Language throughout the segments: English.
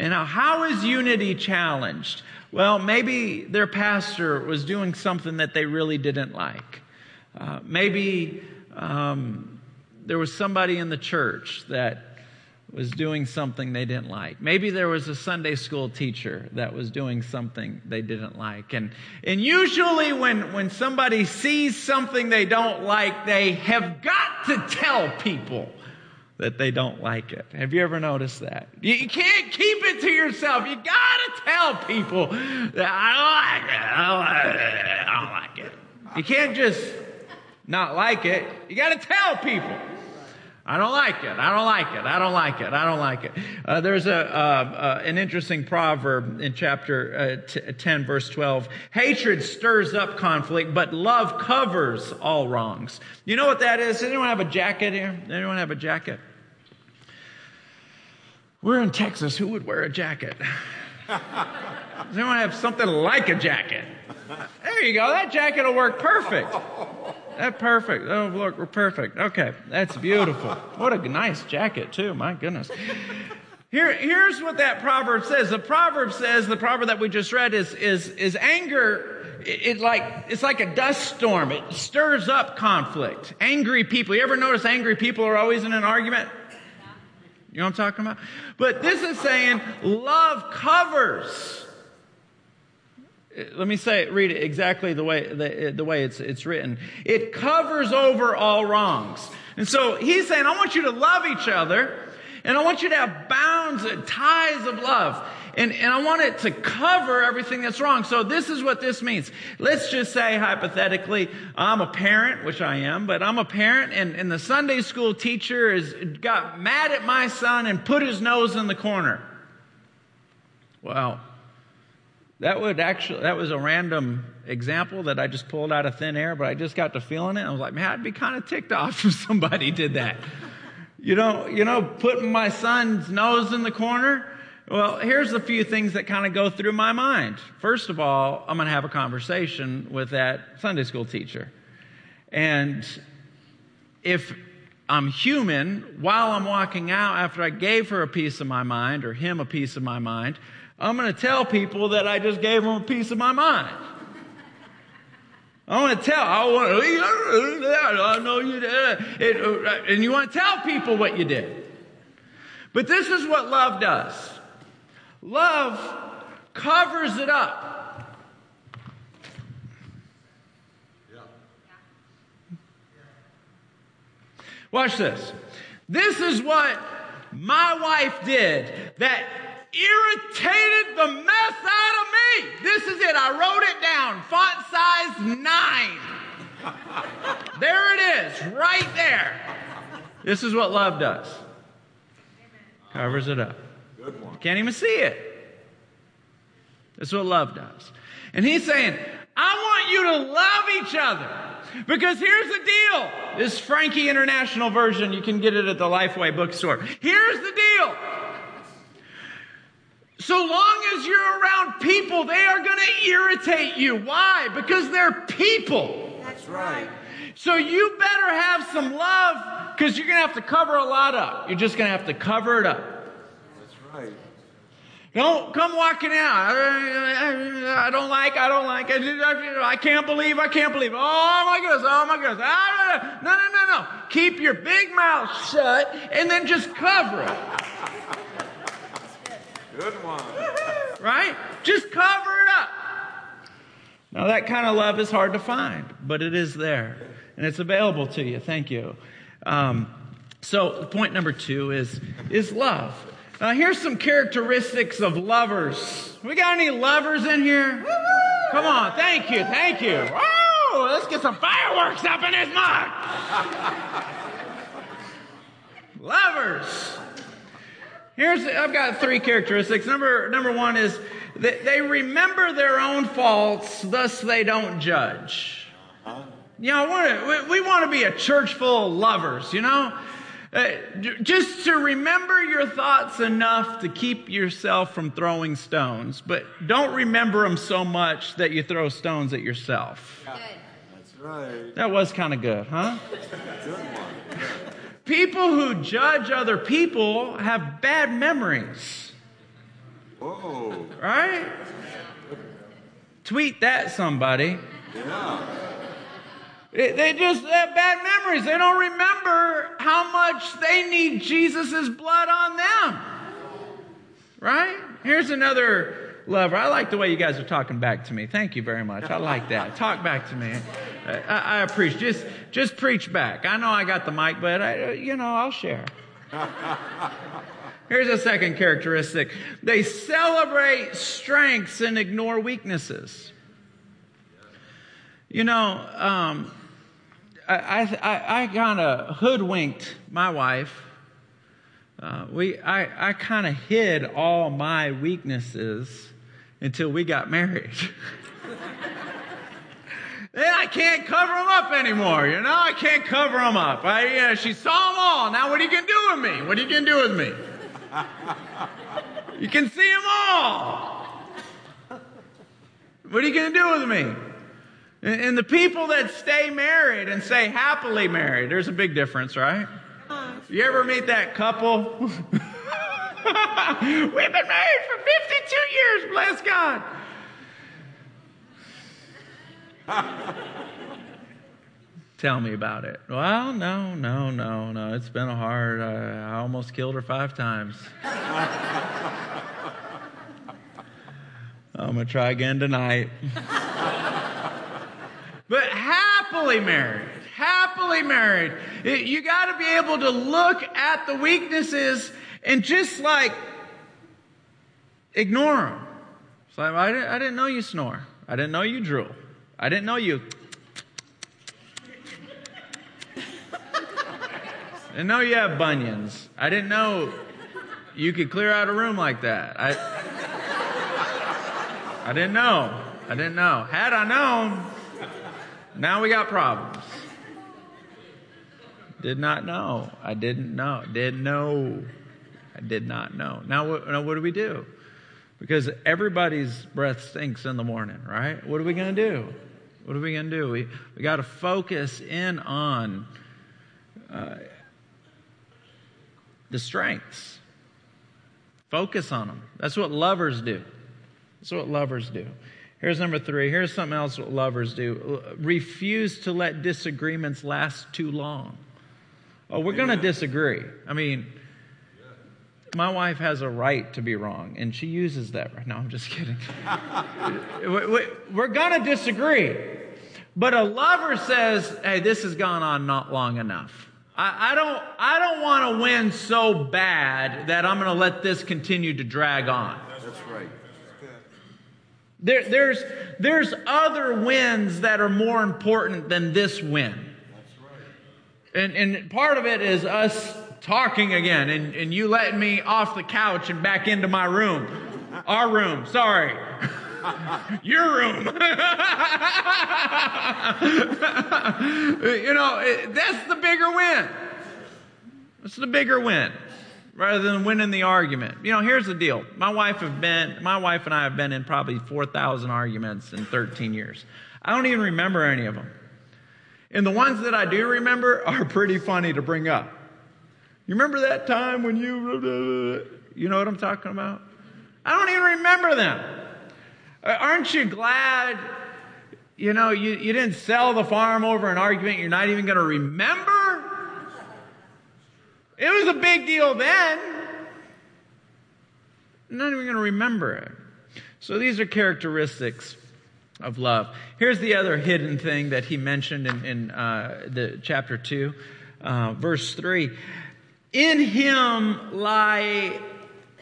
And now, how is unity challenged? Well, maybe their pastor was doing something that they really didn't like. Uh, maybe um, there was somebody in the church that was doing something they didn't like. Maybe there was a Sunday school teacher that was doing something they didn't like. And, and usually when, when somebody sees something they don't like, they have got to tell people that they don't like it. Have you ever noticed that? You, can't keep it to yourself. You gotta tell people that I don't like it. I don't like it. I don't like it. You can't just not like it. You gotta tell people. I don't like it. I don't like it. I don't like it. I don't like it. Uh, there's a, uh, uh, an interesting proverb in chapter uh, t- 10, verse 12. Hatred stirs up conflict, but love covers all wrongs. You know what that is? Anyone have a jacket here? Anyone have a jacket? We're in Texas. Who would wear a jacket? Does anyone have something like a jacket? There you go. That jacket will work perfect. That perfect. Oh, look, we're perfect. Okay, that's beautiful. What a nice jacket, too. My goodness. Here, here's what that proverb says. The proverb says, the proverb that we just read is, is, is anger. It, it like, it's like a dust storm. It stirs up conflict. Angry people. You ever notice angry people are always in an argument? You know what I'm talking about? But this is saying love covers. Uh, let me say it, read it exactly the way, the, uh, the way it's, it's written. It covers over all wrongs. And so he's saying, I want you to love each other, and I want you to have bounds and ties of love. And, and I want it to cover everything that's wrong. So this is what this means. Let's just say hypothetically, I'm a parent, which I am, but I'm a parent and, and the Sunday school teacher has got mad at my son and put his nose in the corner. Well, that would actually, that was a random example that I just pulled out of thin air, but I just got to feeling it. I was like, man, I'd be kind of ticked off if somebody did that. You know, you know, putting my son's nose in the corner. Well, here's a few things that kind of go through my mind. First of all, I'm going to have a conversation with that Sunday school teacher. And if I'm human, while I'm walking out, after I gave her a piece of my mind or him a piece of my mind, I'm going to tell people that I just gave them a piece of my mind. I want to tell. I want to. Oh, I know you did. Uh, and you want to tell people what you did. But this is what love does. Love covers it up. Watch this. This is what my wife did that irritated the mess out of me. This is it. I wrote it down. Font size nine. there it is, right there. This is what love does. Covers it up. Can't even see it. That's what love does. And he's saying, I want you to love each other. Because here's the deal. This Frankie International version, you can get it at the Lifeway bookstore. Here's the deal. So long as you're around people, they are going to irritate you. Why? Because they're people. That's right. So you better have some love because you're going to have to cover a lot up. You're just going to have to cover it up. That's right. Don't come walking out. I don't like, I don't like, I can't believe, I can't believe. Oh my goodness, oh my goodness. No, no, no, no. Keep your big mouth shut and then just cover it. Good one. Right? Just cover it up. Now, that kind of love is hard to find, but it is there. And it's available to you. Thank you. Um, so, point number two is, is love. Uh, here's some characteristics of lovers. We got any lovers in here? Come on. Thank you. Thank you. Oh, let's get some fireworks up in this mug. lovers. Here's, I've got three characteristics. Number, number one is that they remember their own faults, thus they don't judge. You know, we, we want to be a church full of lovers, you know? Uh, just to remember your thoughts enough to keep yourself from throwing stones, but don't remember them so much that you throw stones at yourself. Good. That's right. That was kind of good, huh? Good one. People who judge other people have bad memories. Whoa. Right? Tweet that, somebody. Yeah. They just have bad memories. They don't remember how much they need Jesus' blood on them. Right? Here's another lover. I like the way you guys are talking back to me. Thank you very much. I like that. Talk back to me. I, I appreciate. Just, just preach back. I know I got the mic, but I, you know, I'll share. Here's a second characteristic. They celebrate strengths and ignore weaknesses. You know, um, I, I, I kind of hoodwinked my wife. Uh, we, I, I kind of hid all my weaknesses until we got married. then I can't cover them up anymore, you know? I can't cover them up. I, you know, she saw them all. Now what are you going to do with me? What are you going to do with me? You can see them all. What are you going to do with me? And the people that stay married and say happily married, there's a big difference, right? You ever meet that couple? We've been married for 52 years, bless God. Tell me about it. Well, no, no, no, no. It's been a hard. Uh, I almost killed her five times. I'm gonna try again tonight. But happily married, happily married. You got to be able to look at the weaknesses and just like ignore them. It's like, I didn't, I didn't know you snore. I didn't know you drool. I didn't know you. I didn't know you have bunions. I didn't know you could clear out a room like that. I, I didn't know. I didn't know. Had I known, now we got problems. Did not know. I didn't know. Didn't know. I did not know. Now what, now what do we do? Because everybody's breath stinks in the morning, right? What are we going to do? What are we going to do? We, we got to focus in on uh, the strengths. Focus on them. That's what lovers do. That's what lovers do. Here's number three. Here's something else what lovers do. Refuse to let disagreements last too long. Oh, we're going to disagree. I mean, my wife has a right to be wrong, and she uses that right now. I'm just kidding. We- we- we're going to disagree. But a lover says, hey, this has gone on not long enough. I, I don't, I don't want to win so bad that I'm going to let this continue to drag on. That's right. There, there's, there's other wins that are more important than this win. And, and part of it is us talking again and, and you letting me off the couch and back into my room. Our room, sorry. Your room. you know, that's the bigger win. That's the bigger win rather than winning the argument. You know, here's the deal. My wife have been my wife and I have been in probably 4,000 arguments in 13 years. I don't even remember any of them. And the ones that I do remember are pretty funny to bring up. You remember that time when you you know what I'm talking about? I don't even remember them. Uh, Aren't you glad you know you, you didn't sell the farm over an argument you're not even going to remember? It was a big deal then. I'm not even going to remember it. So these are characteristics of love. Here's the other hidden thing that he mentioned in, in uh, the chapter two, uh, verse three. In him lie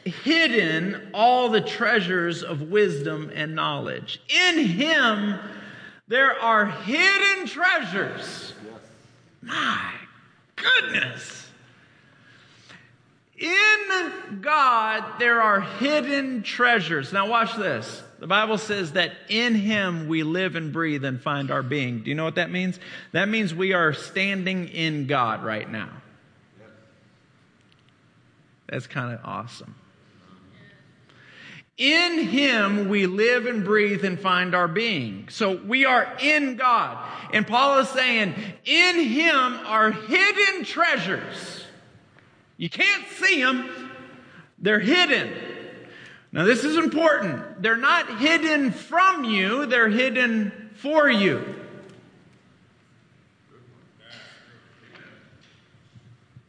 hidden all the treasures of wisdom and knowledge. In him there are hidden treasures. My goodness. In God, there are hidden treasures. Now, watch this. The Bible says that in Him we live and breathe and find our being. Do you know what that means? That means we are standing in God right now. That's kind of awesome. In Him we live and breathe and find our being. So we are in God. And Paul is saying, in Him are hidden treasures. You can't see them, they're hidden. Now, this is important. They're not hidden from you, they're hidden for you.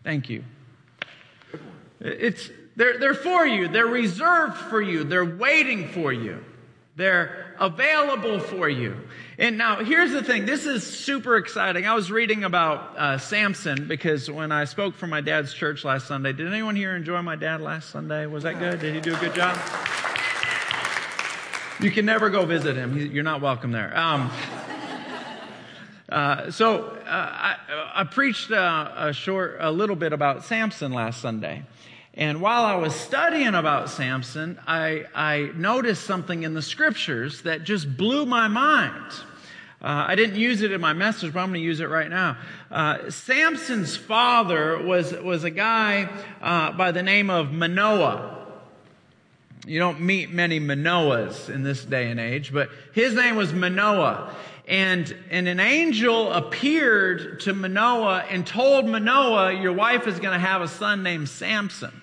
Thank you. It's, they're, they're for you, they're reserved for you, they're waiting for you, they're available for you. And now, here's the thing this is super exciting. I was reading about uh, Samson because when I spoke for my dad's church last Sunday, did anyone here enjoy my dad last Sunday? Was that good? Did he do a good job? You can never go visit him, you're not welcome there. Um, uh, so uh, I, I, preached uh, a short, a little bit about Samson last Sunday. And while I was studying about Samson, I, I noticed something in the scriptures that just blew my mind. Uh, I didn't use it in my message, but I'm going to use it right now. Uh, Samson's father was, was a guy uh, by the name of Manoah. You don't meet many Manoahs in this day and age, but his name was Manoah. And, and an angel appeared to Manoah and told Manoah, Your wife is going to have a son named Samson.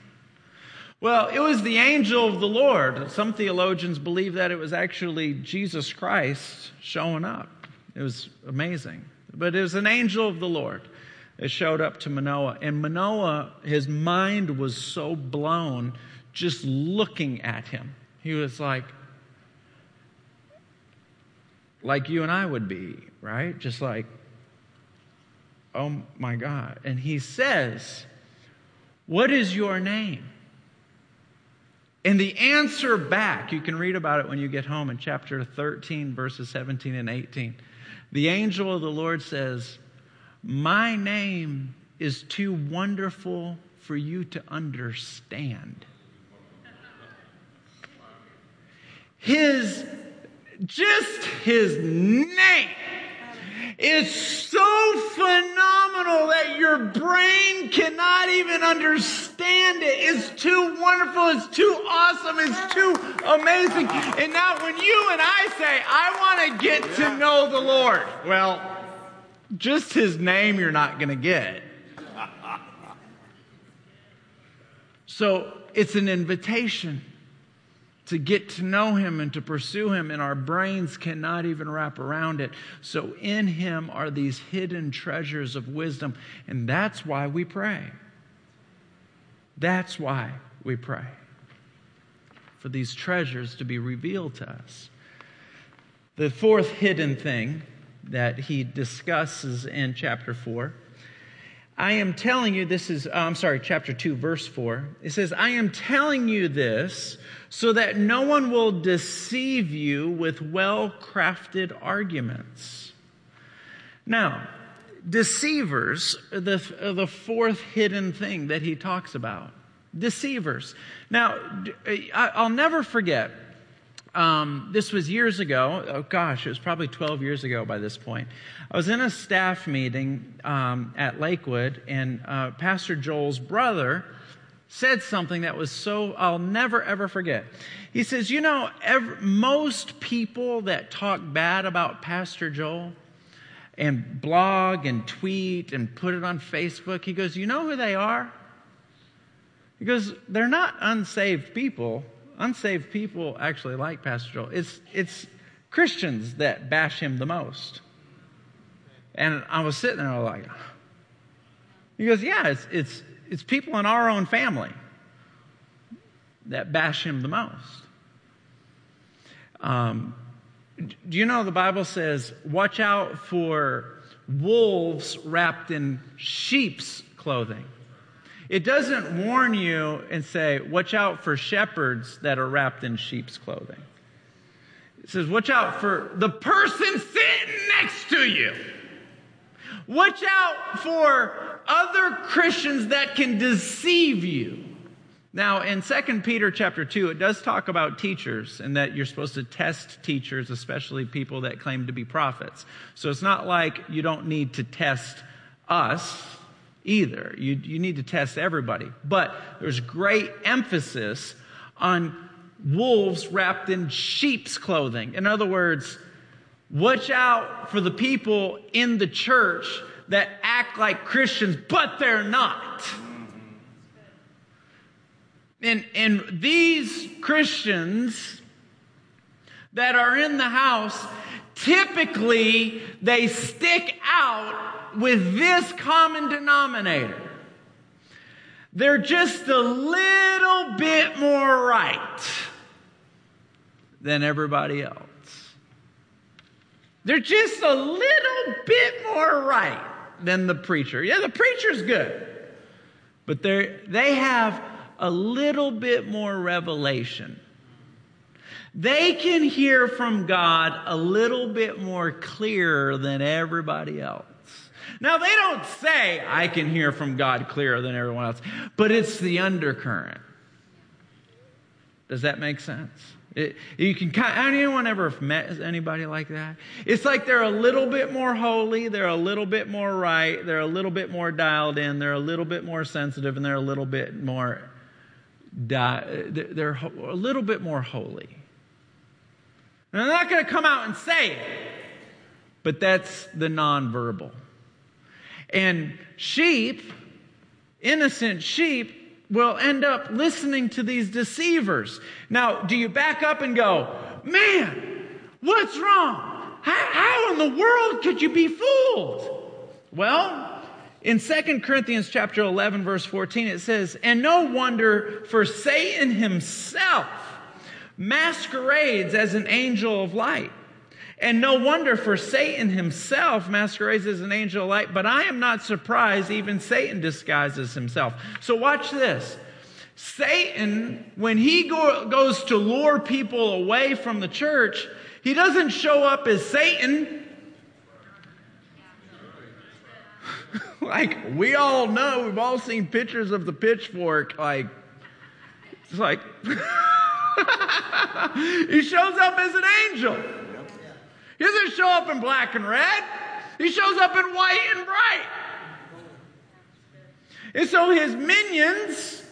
Well, it was the angel of the Lord. Some theologians believe that it was actually Jesus Christ showing up. It was amazing. But it was an angel of the Lord that showed up to Manoah. And Manoah, his mind was so blown just looking at him. He was like, like you and I would be, right? Just like, oh my God. And he says, What is your name? And the answer back, you can read about it when you get home in chapter 13, verses 17 and 18. The angel of the Lord says, My name is too wonderful for you to understand. His just his name is so phenomenal that your brain cannot even understand it. It's too wonderful. It's too awesome. It's too amazing. And now when you and I say, I want to get to know the Lord, well, just his name you're not going to get. So it's an invitation to get to know him and to pursue him, and our brains cannot even wrap around it. So, in him are these hidden treasures of wisdom, and that's why we pray. That's why we pray. For these treasures to be revealed to us. The fourth hidden thing that he discusses in chapter 4 I am telling you, this is, uh, I'm sorry, chapter 2, verse 4. It says, I am telling you this so that no one will deceive you with well crafted arguments. Now, deceivers, the, the fourth hidden thing that he talks about. Deceivers. Now, I'll never forget um, this was years ago. Oh gosh, it was probably 12 years ago by this point. I was in a staff meeting um, at Lakewood, and uh, Pastor Joel's brother said something that was so I'll never ever forget. He says, "You know, every, most people that talk bad about Pastor Joel." And blog and tweet and put it on Facebook. He goes, You know who they are? He goes, They're not unsaved people unsaved people actually like Pastor Joel. It's, it's Christians that bash him the most. And I was sitting there like, he goes, yeah, it's, it's, it's people in our own family that bash him the most. Um, do you know the Bible says, watch out for wolves wrapped in sheep's clothing? It doesn't warn you and say, watch out for shepherds that are wrapped in sheep's clothing. It says, watch out for the person sitting next to you. Watch out for other Christians that can deceive you. Now, in 2 Peter chapter 2, it does talk about teachers and that you're supposed to test teachers, especially people that claim to be prophets. So it's not like you don't need to test us either. You, you need to test everybody. But there's great emphasis on wolves wrapped in sheep's clothing. In other words, watch out for the people in the church that act like Christians, but they're not. and, and these Christians that are in the house, typically they stick out with this common denominator. They're just a little bit more right than everybody else. They're just a little bit more right than the preacher. Yeah, the preacher's good, but they they have a little bit more revelation. They can hear from God a little bit more clear than everybody else. Now, they don't say, I can hear from God clearer than everyone else, but it's the undercurrent. Does that make sense? It, you can anyone ever met anybody like that? It's like they're a little bit more holy, they're a little bit more right, they're a little bit more dialed in, they're a little bit more sensitive, and they're a little bit more they're a little bit more holy. And they're not going to come out and say it, but that's the nonverbal. And sheep, innocent sheep, will end up listening to these deceivers. Now, do you back up and go, man, what's wrong? How, how in the world could you be fooled? Well, in 2 Corinthians chapter 11 verse 14 it says, "And no wonder for Satan himself masquerades as an angel of light. And no wonder, for Satan himself masquerades as an angel of light, but I am not surprised even Satan disguises himself. So watch this. Satan, when he go, goes to lure people away from the church, he doesn't show up as Satan. like, we all know, we've all seen pictures of the pitchfork. Like, it's like, he shows up as an angel. He doesn't show up in black and red. He shows up in white and bright. And so his minions,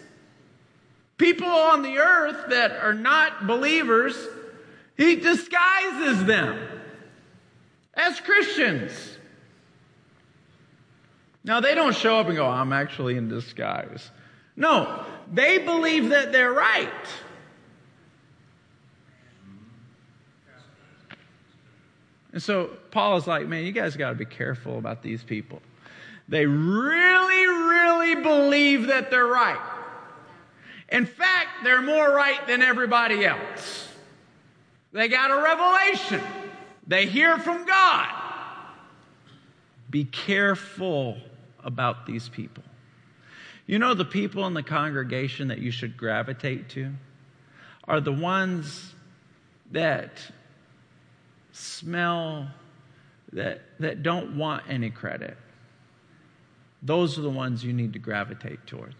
people on the earth that are not believers, he disguises them as Christians. Now, they don't show up and go, I'm actually in disguise. No, they believe that they're right. And so Paul is like, man, you guys got to be careful about these people. They really, really believe that they're right. In fact, they're more right than everybody else. They got a revelation, they hear from God. Be careful about these people. You know, the people in the congregation that you should gravitate to are the ones that smell that, that don't want any credit. Those are the ones you need to gravitate towards.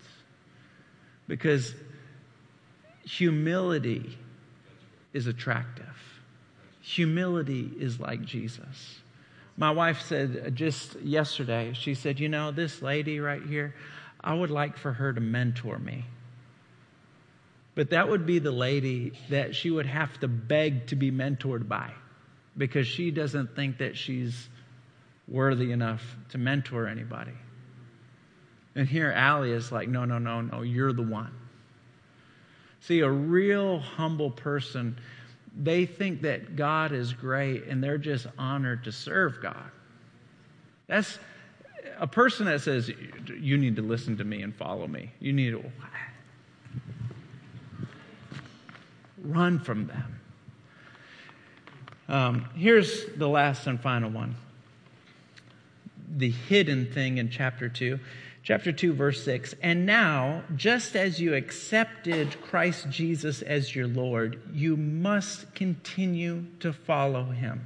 Because humility is attractive. Humility is like Jesus. My wife said uh, just yesterday, she said, You know, this lady right here, I would like for her to mentor me. But that would be the lady that she would have to beg to be mentored by because she doesn't think that she's worthy enough to mentor anybody. And here Allie is like, no, no, no, no, you're the one. See, a real humble person, they think that God is great and they're just honored to serve God. That's a person that says, you need to listen to me and follow me. You need to run from them. Um, here's the last and final one the hidden thing in chapter 2. Chapter 2, verse 6. And now, just as you accepted Christ Jesus as your Lord, you must continue to follow him.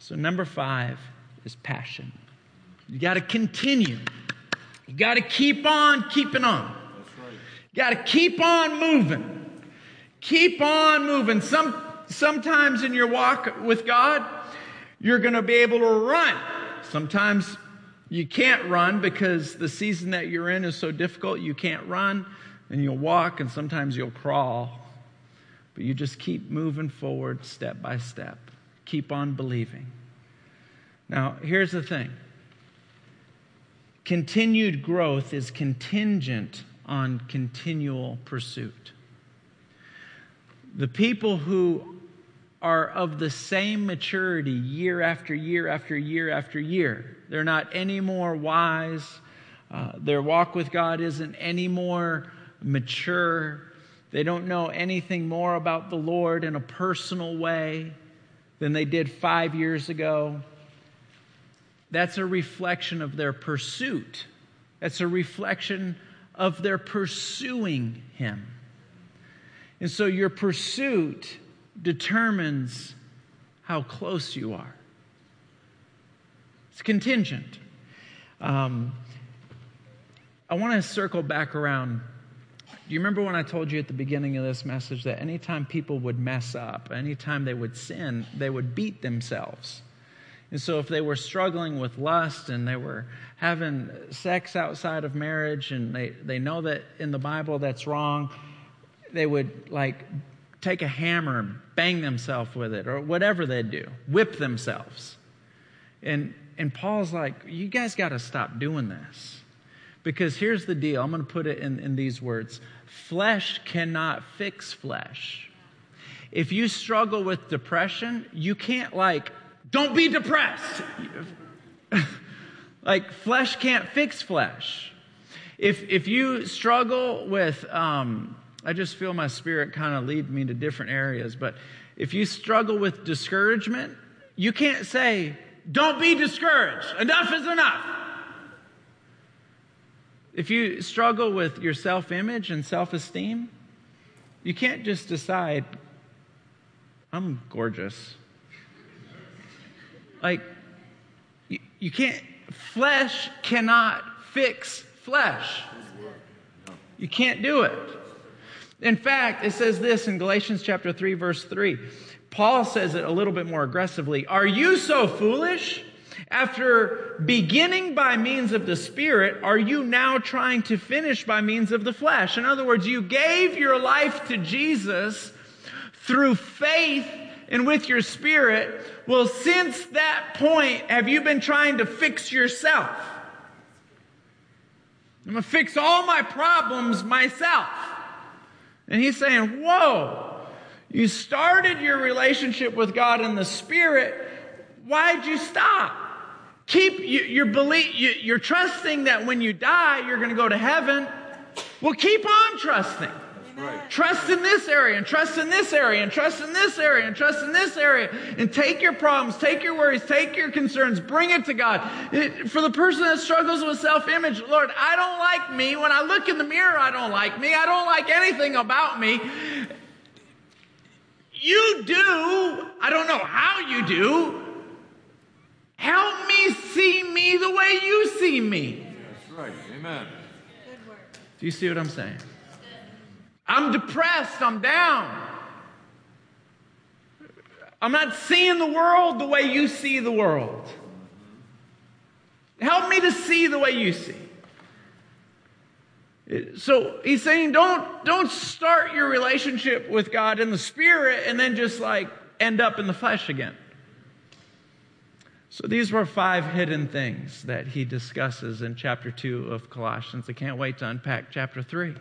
So, number five is passion. You got to continue. You got to keep on keeping on. Right. You got to keep on moving. Keep on moving. Some Sometimes in your walk with God, you're going to be able to run. Sometimes you can't run because the season that you're in is so difficult, you can't run, and you'll walk, and sometimes you'll crawl. But you just keep moving forward step by step. Keep on believing. Now, here's the thing continued growth is contingent on continual pursuit. The people who are of the same maturity year after year after year after year, they're not any more wise. Uh, their walk with God isn't any more mature. They don't know anything more about the Lord in a personal way than they did five years ago. That's a reflection of their pursuit. That's a reflection of their pursuing Him. And so your pursuit determines how close you are. It's contingent. Um, I want to circle back around. Do you remember when I told you at the beginning of this message that anytime people would mess up, anytime they would sin, they would beat themselves? And so, if they were struggling with lust and they were having sex outside of marriage and they, they know that in the Bible that's wrong, they would like take a hammer and bang themselves with it or whatever they'd do, whip themselves. And, and Paul's like, you guys got to stop doing this. Because here's the deal I'm going to put it in, in these words flesh cannot fix flesh. If you struggle with depression, you can't like don't be depressed. like, flesh can't fix flesh. If, if you struggle with, um, I just feel my spirit kind of lead me to different areas, but if you struggle with discouragement, you can't say, don't be discouraged. Enough is enough. If you struggle with your self image and self esteem, you can't just decide, I'm gorgeous. Like, you, you can't, flesh cannot fix flesh. You can't do it. In fact, it says this in Galatians chapter 3, verse 3. Paul says it a little bit more aggressively. Are you so foolish? After beginning by means of the Spirit, are you now trying to finish by means of the flesh? In other words, you gave your life to Jesus through faith and with your spirit. Well, since that point, have you been trying to fix yourself? I'm going to fix all my problems myself. And he's saying, Whoa, you started your relationship with God in the Spirit. Why'd you stop? Keep your belief, you're trusting that when you die, you're going to go to heaven. Well, keep on trusting. Right. Trust in this area and trust in this area and trust in this area and trust in this area and take your problems, take your worries, take your concerns, bring it to God. It, for the person that struggles with self image, Lord, I don't like me. When I look in the mirror, I don't like me. I don't like anything about me. You do. I don't know how you do. Help me see me the way you see me. That's right. Amen. Good work. Do you see what I'm saying? I'm depressed. I'm down. I'm not seeing the world the way you see the world. Help me to see the way you see. So he's saying, don't, don't start your relationship with God in the spirit and then just like end up in the flesh again. So these were five hidden things that he discusses in chapter 2 of Colossians. I can't wait to unpack chapter 3.